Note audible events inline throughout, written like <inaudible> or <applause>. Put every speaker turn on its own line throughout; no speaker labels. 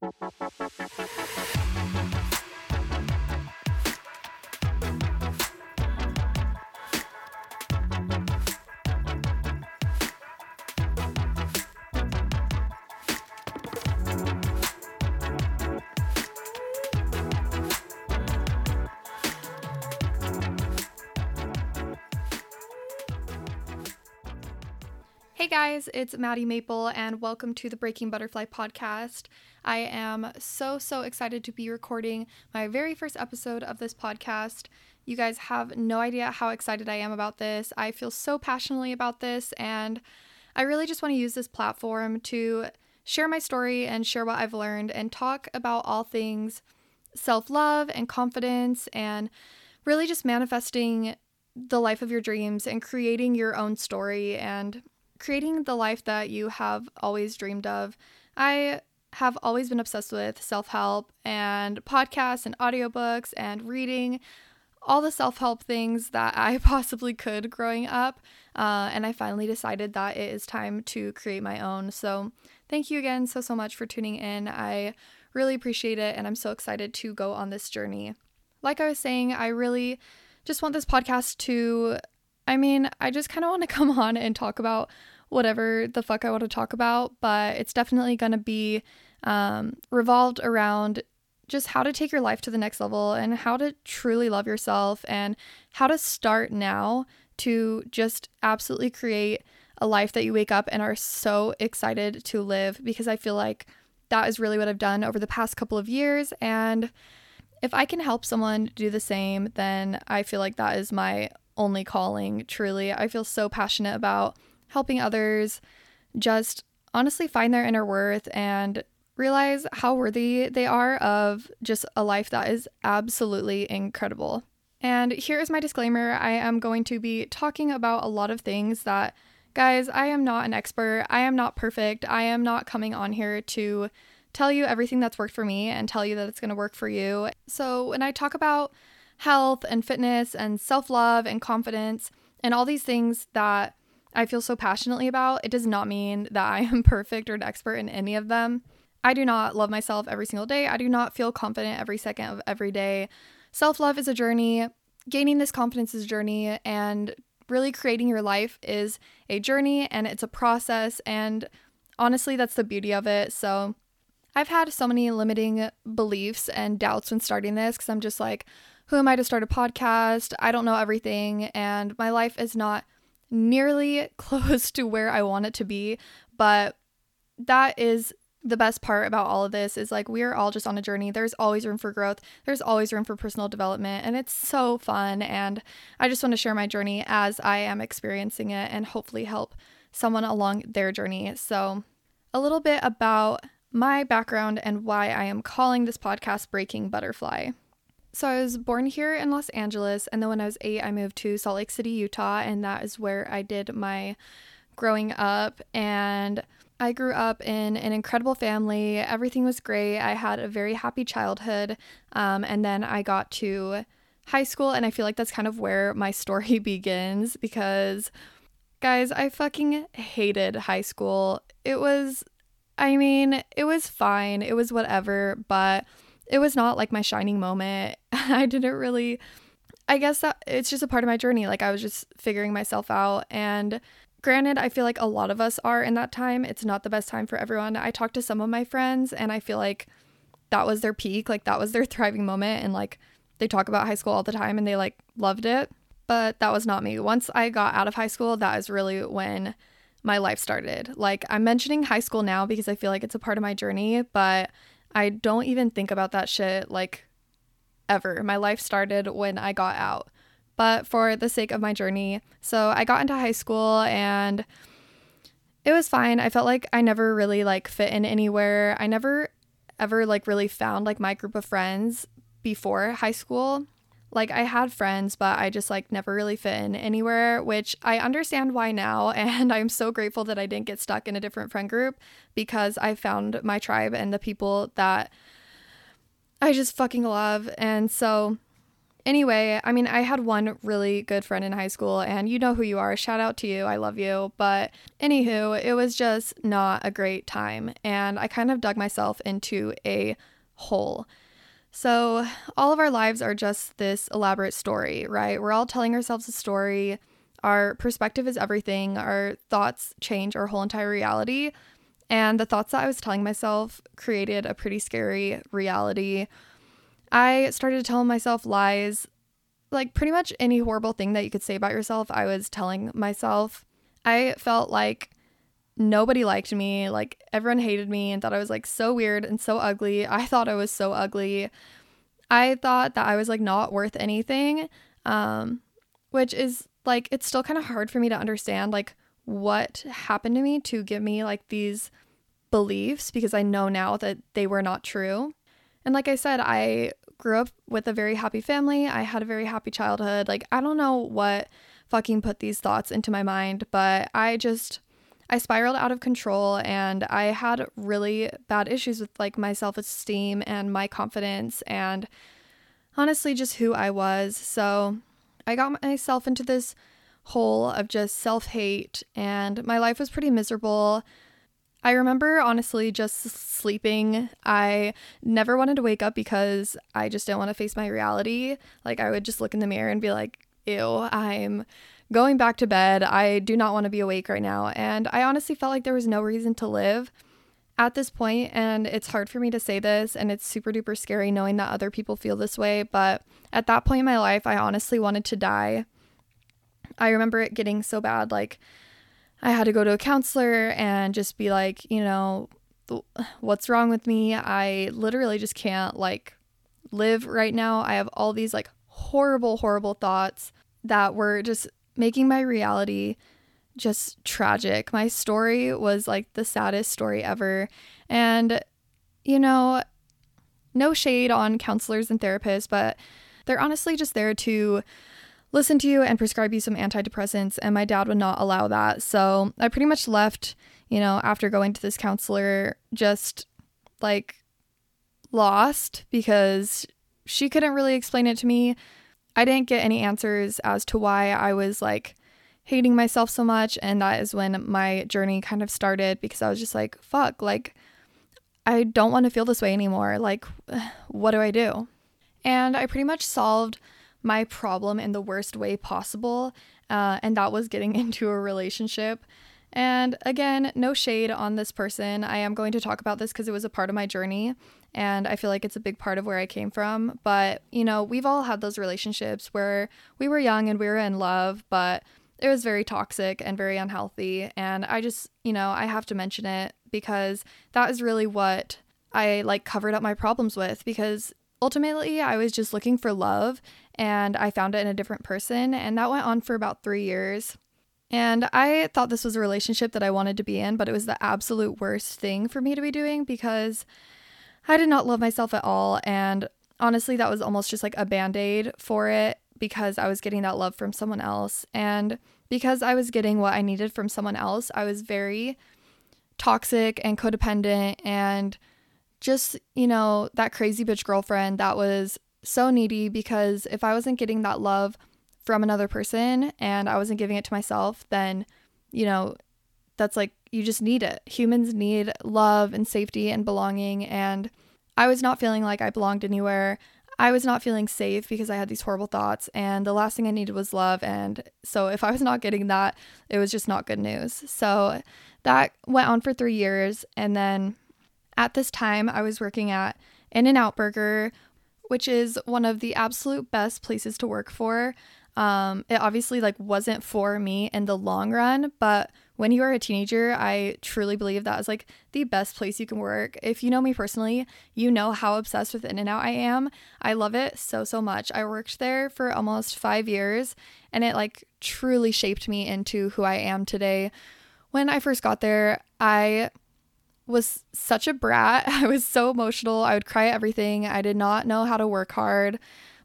Hey guys, it's Madi Maple, and welcome to the Breaking Butterfly podcast. I am so, so excited to be recording my very first episode of this podcast. You guys have no idea how excited I am about this. I feel so passionately about this, and I really just want to use this platform to share my story and share what I've learned and talk about all things self love and confidence and really just manifesting the life of your dreams and creating your own story and creating the life that you have always dreamed of. I have always been obsessed with self help and podcasts and audiobooks and reading all the self help things that I <laughs> possibly could growing up. Uh, and I finally decided that it is time to create my own. So, thank you again so, so much for tuning in. I really appreciate it. And I'm so excited to go on this journey. Like I was saying, I really just want this podcast to I mean, I just kind of want to <laughs> come on and talk about whatever the fuck I want to talk about, but it's definitely going to be um, revolved around just how to take your life to the next level and how to truly love yourself and how to start now to just absolutely create a life that you wake up and are so excited to live because I feel like that is really what I've done over the past couple of years. And if I can help someone do the same, then I feel like that is my only calling, truly. I feel so passionate about helping others just honestly find their inner worth and realize how worthy they are of just a life that is absolutely incredible. And here is my disclaimer I am going to be talking about a lot of things that, guys, I am not an expert. I am not perfect. I am not coming on here to tell you everything that's worked for me and tell you that it's going to work for you. So, when I talk about health and fitness and self love and confidence and all these things that I feel so passionately about, it does not mean that I am <laughs> perfect or an expert in any of them. I do not love myself every single day. I do not feel confident every second of every day. Self love is a journey, gaining this confidence is a journey, and really creating your life is a journey and it's a process. And honestly, that's the beauty of it. So, I've had so many limiting beliefs and doubts when starting this because I'm just like, who am I to start a podcast? I don't know everything, and my life is not nearly <laughs> close to where I want it to be. But that is the best part about all of this is like we're all just on a journey. There's always room for growth. There's always room for personal development and it's so fun and I just want to share my journey as I am experiencing it and hopefully help someone along their journey. So, a little bit about my background and why I am calling this podcast Breaking Butterfly. So I was born here in Los Angeles, and then when I was eight, I moved to Salt Lake City, Utah, and that is where I did my growing up. And I grew up in an incredible family. Everything was great. I had a very happy childhood. Um, and then I got to high school, and I feel like that's kind of where my story <laughs> begins because, guys, I fucking hated high school. It was, I mean, it was fine, it was whatever, but it was not like my shining moment. <laughs> I didn't really I guess that it's just a part of my journey. Like I was just figuring myself out and granted, I feel like a lot of us are in that time. It's not the best time for everyone. I talked to some of my friends and I feel like that was their peak, like that was their <laughs> thriving moment and like they talk about high school all the time and they like loved it. But that was not me. Once I got out of high school, that is really when my life started. Like I'm mentioning high school now because I feel like it's a part of my journey, but I don't even think about that shit like ever. My life started when I got out. But for the sake of my journey, so I got into high school and it was fine. I felt like I never really like fit in anywhere. I never ever like really found like my group of friends before high school like I had friends, but I just like never really fit in anywhere, which I understand why now. <laughs> And I'm so grateful that I didn't get stuck in a different friend group because I found my tribe and the people that I just fucking love. And so Anyway, I mean, I had one really good friend in high school, and you know who you are. Shout out to you. I love you. But anywho, it was just not a great time. And I kind of dug myself into a hole. So, all of our lives are just this elaborate story, right? We're all telling ourselves a story. Our perspective is everything. Our thoughts change our whole entire reality. And the thoughts that I was telling myself created a pretty scary reality I started telling myself lies. Like pretty much any horrible thing that you could say about yourself, I was telling myself. I felt like nobody liked me, like everyone hated me and thought I was like so weird and so ugly. I thought I was so ugly. I thought that I was like not worth anything. Um which is like it's still kind of hard for me to understand like what happened to me to give me like these beliefs because I know now that they were not true. And like I said, I grew up with a very happy family. I had a very happy childhood. Like, I don't know what fucking put these thoughts into my mind, but I just I spiraled out of control and I had really bad issues with like my self-esteem and my confidence and honestly just who I was. So, I got myself into this hole of just self-hate and my life was pretty miserable. I remember honestly just sleeping. I never wanted to wake up because I just didn't want to face my reality. Like, I would just look in the mirror and be like, ew, I'm going back to bed. I do not want to be awake right now. And I honestly felt like there was no reason to live at this point, and it's hard for me to say this, and it's super duper scary knowing that other people feel this way. But at that point in my life, I honestly wanted to die. I remember it getting so bad. Like, I had to go to a counselor and just be like, you know, what's wrong with me? I literally just can't like live right now. I have all these like horrible, horrible thoughts that were just making my reality just tragic. My story was like the saddest story ever. And, you know, no shade on counselors and therapists, but they're honestly just there to listen to you and prescribe you some antidepressants. And my dad would not allow that. So I pretty much left, you know, after going to this counselor, just like lost because she couldn't really explain it to me. I didn't get any answers as to why I was like hating myself so much. And that is when my journey kind of started because I was just like, fuck, like, I don't want to feel this way anymore. Like, <sighs> what do I do? And I pretty much solved my problem in the worst way possible. Uh, and that was getting <laughs> into a relationship. And again, no shade on this person. I am going to talk about this because it was a part of my journey. And I feel like it's a big part of where I came from. But, you know, we've all had those relationships where we were young and we were in love, but it was very toxic and very unhealthy. And I just, you know, I have to mention it because that is really what I like covered up my problems with because ultimately I was just looking for love and I found it in a different person. And that went on for about three years. And I thought this was a relationship that I wanted to be in, but it was the absolute worst thing for me to be doing because I did not love myself at all. And honestly, that was almost just like a band aid for it because I was getting that love from someone else. And because I was getting what I needed from someone else, I was very toxic and codependent and just, you know, that crazy bitch girlfriend that was so needy because if I wasn't getting that love from another person and I wasn't giving it to myself, then, you know, that's like you just need it. Humans need love and safety and belonging. And I was not feeling like I belonged anywhere. I was not feeling safe because I had these horrible thoughts, and the last thing I needed was love. And so, if I was not getting that, it was just not good news. So, that went on for three years. And then at this time, I was working at In N Out Burger, which is one of the absolute best places to work for. Um, it obviously like wasn't for me in the long run, but when you are a teenager, I truly believe that is like the best place you can work. If you know me personally, you know how obsessed with In and Out I am. I love it so so much. I worked there for almost 5 years and it like truly shaped me into who I am today. When I first got there, I was such a brat. <laughs> I was so emotional. I would cry at everything. I did not know how to work hard.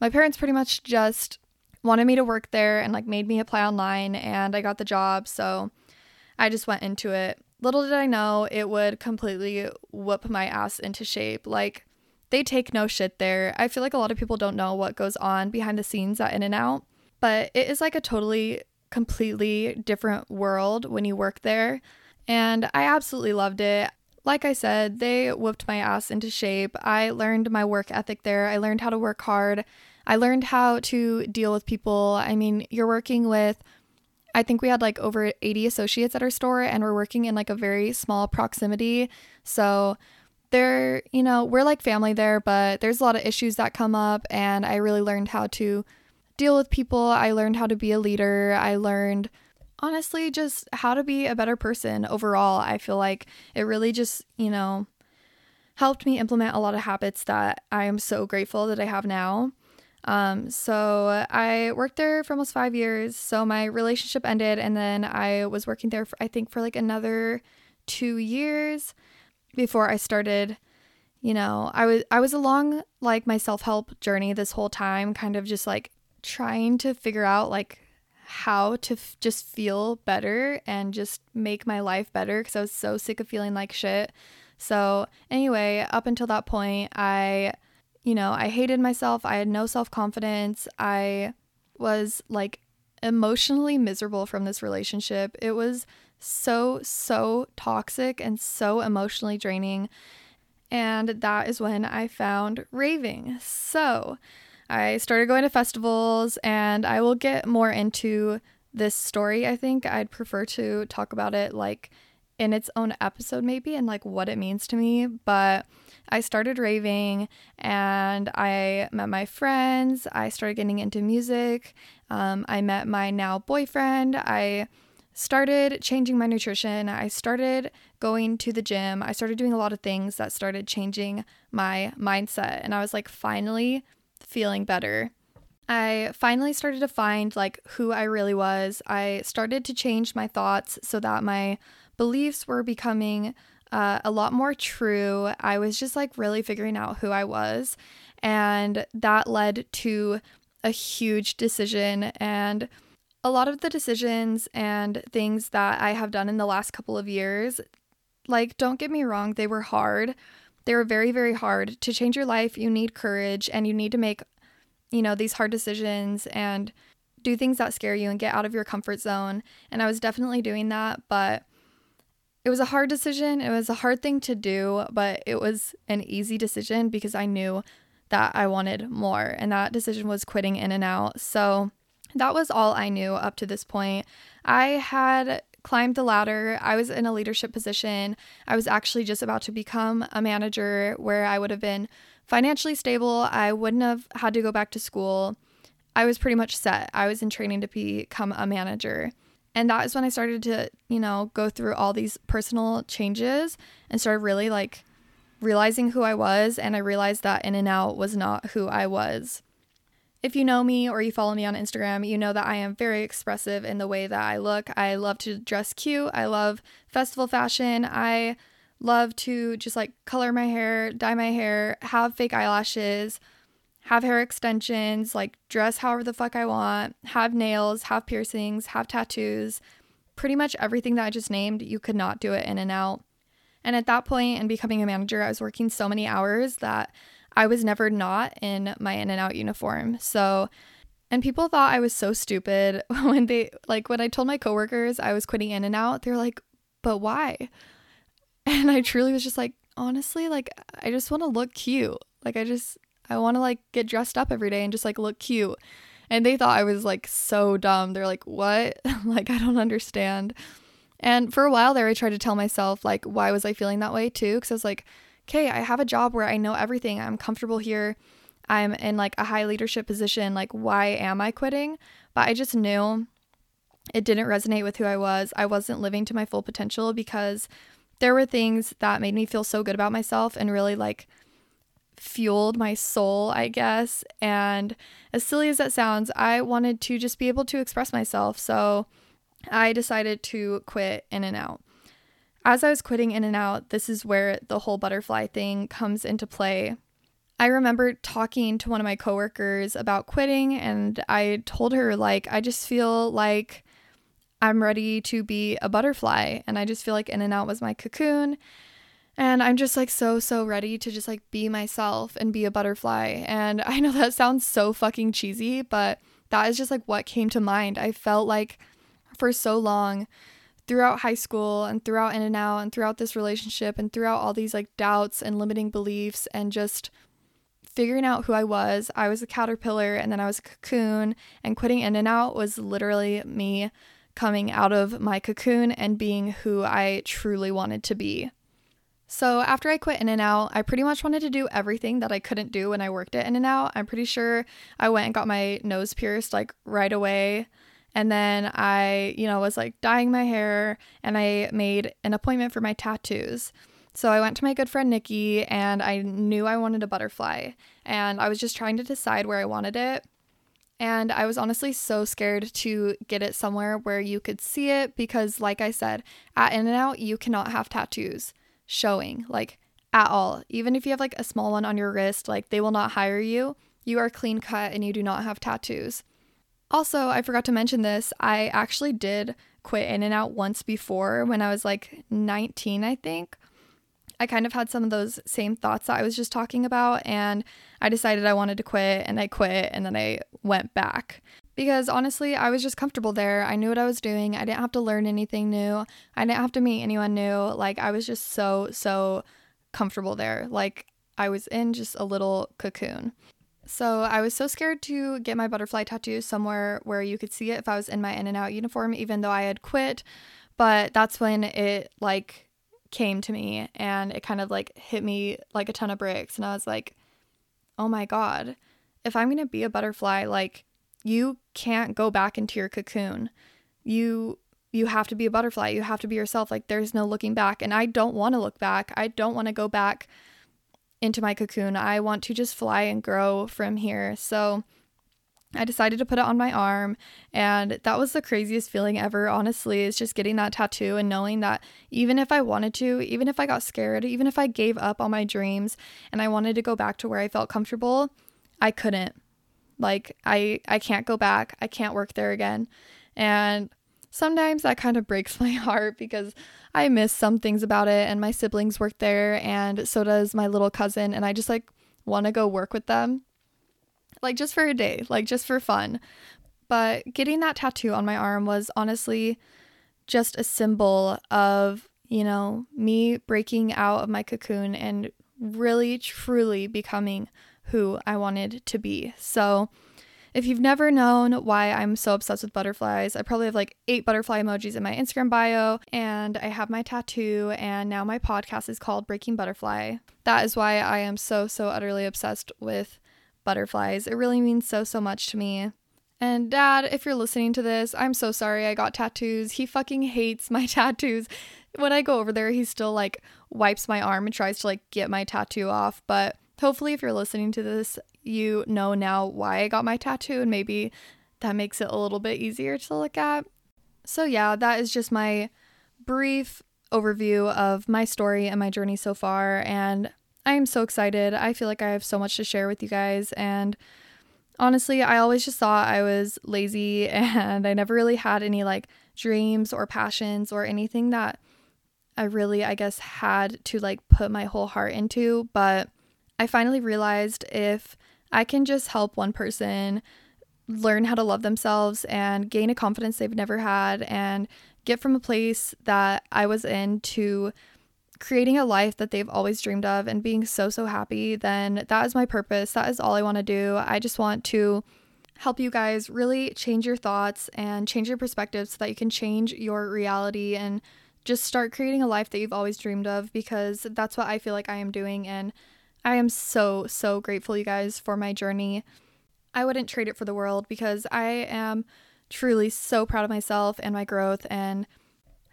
My parents pretty much just wanted me to work there and like made me apply online and I got the job. So I just went into it. Little did I know it would completely whoop my ass into shape. Like they take no shit there. I feel like a lot of people don't know what goes on behind the scenes at In and Out, but it is like a totally, completely different world when you work there. And I absolutely loved it. Like I said, they whooped my ass into shape. I learned my work ethic there. I learned how to work hard. I learned how to deal with people. I mean, you're working with I think we had like over 80 associates at our store and we're working in like a very small proximity. So they're, you know, we're like family there, but there's a lot of issues that come up and I really learned how to deal with people. I learned how to be a leader. I learned honestly just how to be a better person overall. I feel like it really just, you know, helped me implement a lot of habits that I am so grateful that I have now. Um, so I worked there for almost five years. So my relationship ended, and then I was working there for I think for like another two years before I started. You know, I was I was along like my self help journey this whole time, kind of just like trying to figure out like how to f- just feel better and just make my life better because I was so sick of feeling like shit. So anyway, up until that point, I you know, I hated myself. I had no self confidence. I was like emotionally miserable from this relationship. It was so, so toxic and so emotionally draining. And that is when I found raving. So I started going to festivals, and I will get more into this story. I think I'd prefer to talk about it like in its own episode, maybe, and like what it means to me. But I started raving and I met my friends. I started getting into music. Um, I met my now boyfriend. I started changing my nutrition. I started going to the gym. I started doing a lot of things that started changing my mindset. And I was like, finally feeling better. I finally started to find like who I really was. I started to change my thoughts so that my beliefs were becoming uh, a lot more true. I was just like really figuring out who I was. And that led to a huge decision. And a lot of the decisions and things that I have done in the last couple of years, like, don't get me wrong, they were hard. They were very, very hard. To change your life, you need courage and you need to make, you know, these hard decisions and do things that scare you and get out of your comfort zone. And I was definitely doing that. But it was a hard decision. It was a hard thing to do, but it was an easy decision because I knew that I wanted more. And that decision was quitting in and out. So that was all I knew up to this point. I had climbed the ladder. I was in a leadership position. I was actually just about to become a manager where I would have been financially stable. I wouldn't have had to go back to school. I was pretty much set. I was in training to become a manager. And that is when I started to, you know, go through all these personal changes and started really like realizing who I was. And I realized that In and Out was not who I was. If you know me or you follow me on Instagram, you know that I am very expressive in the way that I look. I love to dress cute. I love festival fashion. I love to just like color my hair, dye my hair, have fake eyelashes, have hair extensions, like dress however the fuck I want, have nails, have piercings, have tattoos. Pretty much everything that I just named, you could not do it in and out. And at that point, and becoming a manager, I was working so many hours that I was never not in my in and out uniform. So, and people thought I was so stupid <laughs> when they, like, when I told my coworkers I was quitting in and out, they're like, but why? <laughs> And I truly was just like, honestly, like, I just want to look cute. Like, I just, I want to like get dressed up every day and just like look cute. And they thought I was like so dumb. They're like, what? <laughs> like, I don't understand. And for a while there, I tried to tell myself, like, why was I feeling that way too? Because I was like, okay, I have a job where I know everything. I'm comfortable here. I'm in like a high leadership position. Like, why am I quitting? But I just knew it didn't resonate with who I was. I wasn't living to my full potential because there were things that made me feel so good about myself and really like fueled my soul, I guess. And as silly as that sounds, I wanted to just be able to express myself. So I decided to quit In and Out. As I was quitting In and Out, this is where the whole butterfly thing comes into play. I remember talking to one of my coworkers about quitting, and I told her, like, I just feel like I'm ready to be a butterfly, and I just feel like In and Out was my cocoon And I'm just like so, so ready to just like be myself and be a butterfly. And <laughs> I know that sounds so fucking cheesy, but that is just like what came to mind. I felt like for so long throughout high school and throughout in and out and throughout this relationship and throughout all these like doubts and limiting beliefs and just figuring out who I was. I was a caterpillar and then I was a cocoon, and quitting in and out was literally me coming out of my cocoon and being who I truly wanted to be. So after I quit In and Out, I pretty much wanted to do everything that I couldn't do when I worked at In and Out. I'm pretty sure I went and got my nose pierced like right away. And then I, you know, was like dyeing my hair and I made an appointment for my tattoos. So I went to my good friend Nikki and I knew I wanted a butterfly and I was just trying to decide where I wanted it. And I was honestly so scared to get it somewhere where you could see it because, like I said, at In N Out, you cannot have tattoos showing, like at all. Even if you have like a small one on your wrist, like they will not hire you. You are clean cut and you do not have tattoos. Also, I forgot to mention this. I actually did quit In and Out once before when I was like 19, I think. I kind of had some of those same thoughts that I was just talking about, and I decided I wanted to quit, and I quit, and then I went back. Because honestly, I was just comfortable there. I knew what I was doing. I didn't have to learn anything new. I didn't have to meet anyone new. Like, I was just so, so comfortable there. Like, I was in just a little cocoon. So I was so scared to get my butterfly tattoo somewhere where you could see it if I was in my in and out uniform, even though I had quit. But that's when it like came to me and it kind of like hit me like a ton of bricks. And I was like, oh my God, if I'm going to be a butterfly, like you can't go back into your cocoon. You you have to be a butterfly. You have to be yourself. Like there's no looking back. And I don't want to look back. I don't want to go back into my cocoon. I want to just fly and grow from here. So I decided to put it on my arm, and that was the craziest feeling ever, honestly, is just getting that tattoo and knowing that even if I wanted to, even if I got scared, even if I gave up on my dreams and I wanted to go back to where I felt comfortable, I couldn't. Like I I can't go back. I can't work there again. And sometimes that kind of breaks <laughs> my heart because I miss some things about it and my siblings work there and so does my little cousin and I just like want to go work with them. Like just for a day, like just for fun. But getting that tattoo on my arm was honestly just a symbol of, you know, me breaking out of my cocoon and really truly becoming who I wanted to be. So, if you've never known why I'm so obsessed with butterflies, I probably have like eight butterfly emojis in my Instagram bio, and I have my tattoo, and now my podcast is called Breaking Butterfly. That is why I am so, so utterly obsessed with butterflies. It really means so, so much to me. And dad, if you're listening to this, I'm so sorry I got tattoos. He fucking hates my <laughs> tattoos. When I go over there, he still like wipes my arm and tries to like get my tattoo off, but hopefully if you're listening to this you know now why I got my tattoo, and maybe that makes it a little bit easier to look at. So, yeah, that is just my brief overview of my story and my journey so far. And I am so excited. I feel like I have so much to share with you guys. And honestly, I always just thought I was lazy <laughs> and I never really had any like dreams or passions or anything that I really, I guess, had to like put my whole heart into. But I finally realized if I can just help one person learn how to love themselves and gain a confidence they've never had and get from a place that I was in to creating a life that they've always dreamed of and being so, so happy, then that is my purpose. That is all I want to do. I just want to help you guys really change your thoughts and change your perspective so that you can change your reality and just start creating a life that you've always dreamed of because that's what I feel like I am doing. And I am so, so grateful, you guys, for my journey. I wouldn't trade it for the world because I am truly so proud of myself and my growth and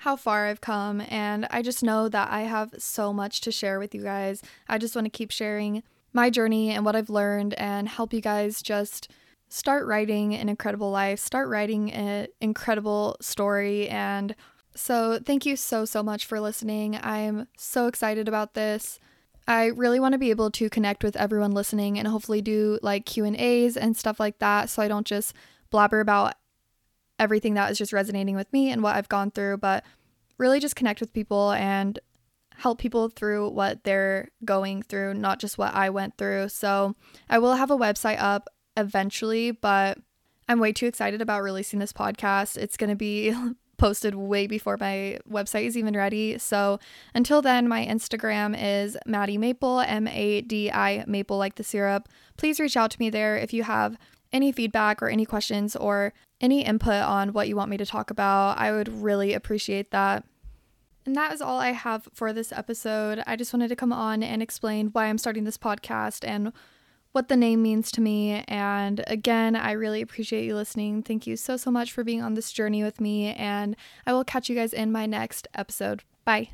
how far I've come. And I just know that I have so much to share with you guys. I just want to keep sharing my journey and what I've learned and help you guys just start writing an incredible life, start writing an incredible story. And so, thank you so, so much for listening. I'm so excited about this. I really want to be able to connect with everyone listening and hopefully do like Q&As and stuff like that so I don't just blabber about everything that is just resonating with me and what I've gone through, but really just connect with people and help people through what they're going through, not just what I went through. So I will have a website up eventually, but I'm way too excited about releasing this podcast. It's going to be <laughs> posted way before my website is even ready. So until then, my Instagram is Madi Maple, M A D I Maple like the syrup. Please reach out to me there if you have any feedback or any questions or any input on what you want me to talk about. I would really appreciate that. And that is all I have for this episode. I just wanted to come on and explain why I'm starting this podcast and what the name means to me. And again, I really appreciate you listening. Thank you so, so much for being on this journey with me. And I will catch you guys in my next episode. Bye.